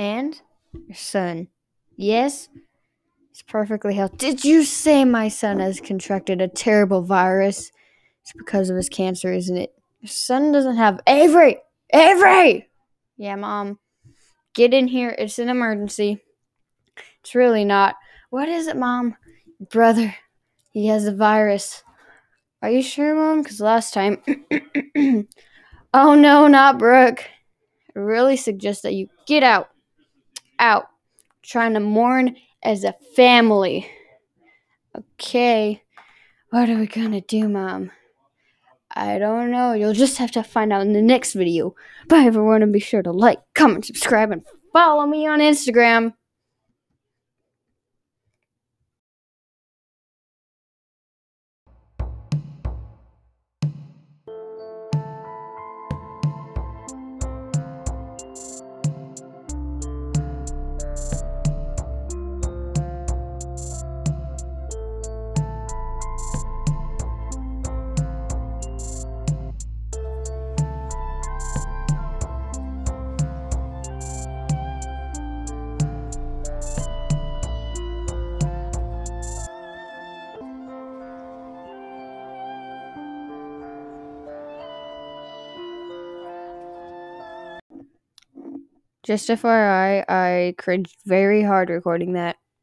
And your son. Yes, he's perfectly healthy. Did you say my son has contracted a terrible virus? It's because of his cancer, isn't it? Your son doesn't have Avery! Avery! Yeah, mom. Get in here. It's an emergency. It's really not. What is it, mom? Brother, he has a virus. Are you sure, mom? Because last time. oh no, not Brook. I really suggest that you get out. Out. trying to mourn as a family. Okay. What are we gonna do, mom? I don't know. You'll just have to find out in the next video. Bye, everyone, and be sure to like, comment, subscribe, and follow me on Instagram. Just FYI, I cringed very hard recording that.